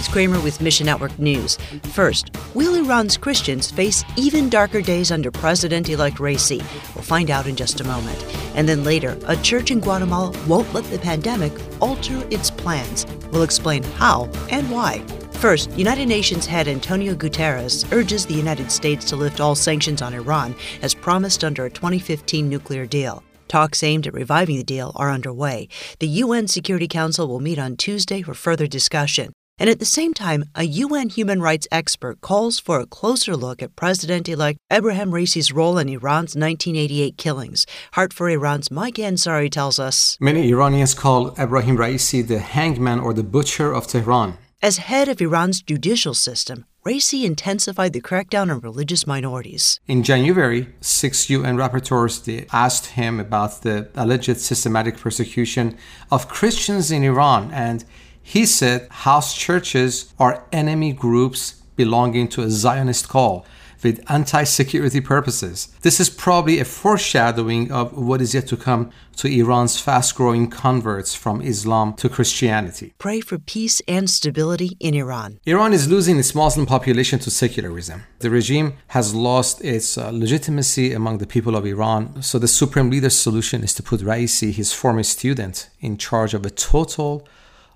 Ruth Kramer with Mission Network News. First, will Iran's Christians face even darker days under President elect Raisi? We'll find out in just a moment. And then later, a church in Guatemala won't let the pandemic alter its plans. We'll explain how and why. First, United Nations head Antonio Guterres urges the United States to lift all sanctions on Iran as promised under a 2015 nuclear deal. Talks aimed at reviving the deal are underway. The UN Security Council will meet on Tuesday for further discussion. And at the same time, a UN human rights expert calls for a closer look at President elect Ebrahim Raisi's role in Iran's 1988 killings. Heart4Iran's Mike Ansari tells us Many Iranians call Ebrahim Raisi the hangman or the butcher of Tehran. As head of Iran's judicial system, Raisi intensified the crackdown on religious minorities. In January, six UN rapporteurs they asked him about the alleged systematic persecution of Christians in Iran, and he said house churches are enemy groups belonging to a Zionist call with anti security purposes. This is probably a foreshadowing of what is yet to come to Iran's fast growing converts from Islam to Christianity. Pray for peace and stability in Iran. Iran is losing its Muslim population to secularism. The regime has lost its uh, legitimacy among the people of Iran, so the supreme leader's solution is to put Raisi, his former student, in charge of a total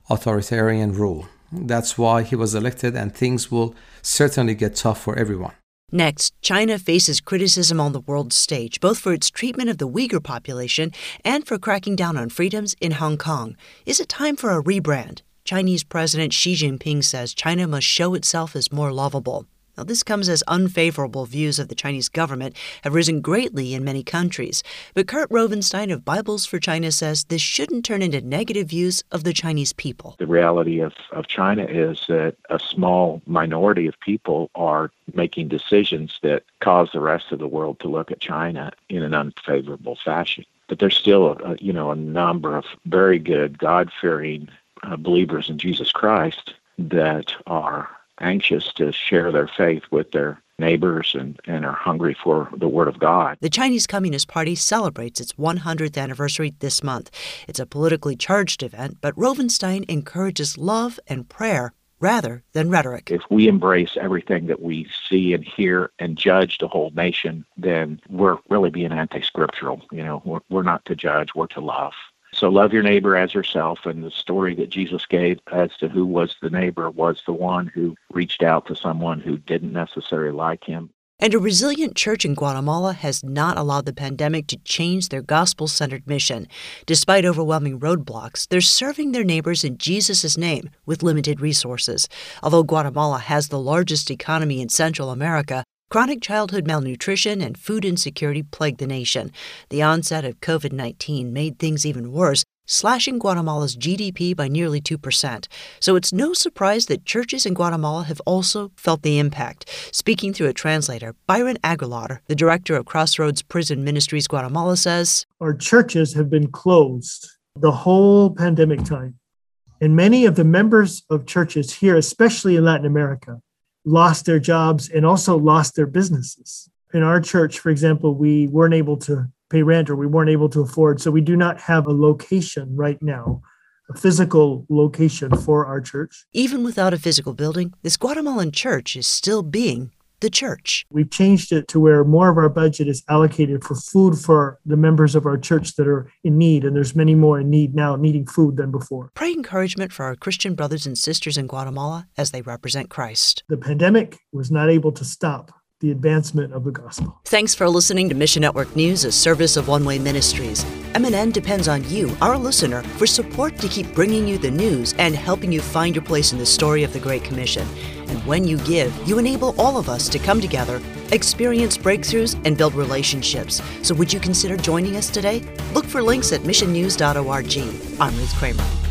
authoritarian rule. That's why he was elected, and things will certainly get tough for everyone. Next, China faces criticism on the world stage, both for its treatment of the Uyghur population and for cracking down on freedoms in Hong Kong. Is it time for a rebrand? Chinese President Xi Jinping says China must show itself as more lovable. Now, this comes as unfavorable views of the Chinese government have risen greatly in many countries. But Kurt Rovenstein of Bibles for China says this shouldn't turn into negative views of the Chinese people. The reality of, of China is that a small minority of people are making decisions that cause the rest of the world to look at China in an unfavorable fashion. But there's still, a, you know, a number of very good, God-fearing uh, believers in Jesus Christ that are anxious to share their faith with their neighbors and, and are hungry for the Word of God. The Chinese Communist Party celebrates its 100th anniversary this month. It's a politically charged event, but Rovenstein encourages love and prayer rather than rhetoric. If we embrace everything that we see and hear and judge the whole nation, then we're really being anti scriptural. You know, we're, we're not to judge, we're to love. So love your neighbor as yourself. And the story that Jesus gave as to who was the neighbor was the one who reached out to someone who didn't necessarily like him. And a resilient church in Guatemala has not allowed the pandemic to change their gospel centered mission. Despite overwhelming roadblocks, they're serving their neighbors in Jesus' name with limited resources. Although Guatemala has the largest economy in Central America, Chronic childhood malnutrition and food insecurity plagued the nation. The onset of COVID 19 made things even worse, slashing Guatemala's GDP by nearly 2%. So it's no surprise that churches in Guatemala have also felt the impact. Speaking through a translator, Byron Aguilar, the director of Crossroads Prison Ministries Guatemala, says Our churches have been closed the whole pandemic time. And many of the members of churches here, especially in Latin America, lost their jobs and also lost their businesses. In our church, for example, we weren't able to pay rent or we weren't able to afford. So we do not have a location right now, a physical location for our church. Even without a physical building, this Guatemalan church is still being the church. We've changed it to where more of our budget is allocated for food for the members of our church that are in need. And there's many more in need now, needing food than before. Pray encouragement for our Christian brothers and sisters in Guatemala as they represent Christ. The pandemic was not able to stop the advancement of the gospel. Thanks for listening to Mission Network News, a service of One Way Ministries. MNN depends on you, our listener, for support to keep bringing you the news and helping you find your place in the story of the Great Commission. And when you give, you enable all of us to come together, experience breakthroughs, and build relationships. So would you consider joining us today? Look for links at missionnews.org. I'm Ruth Kramer.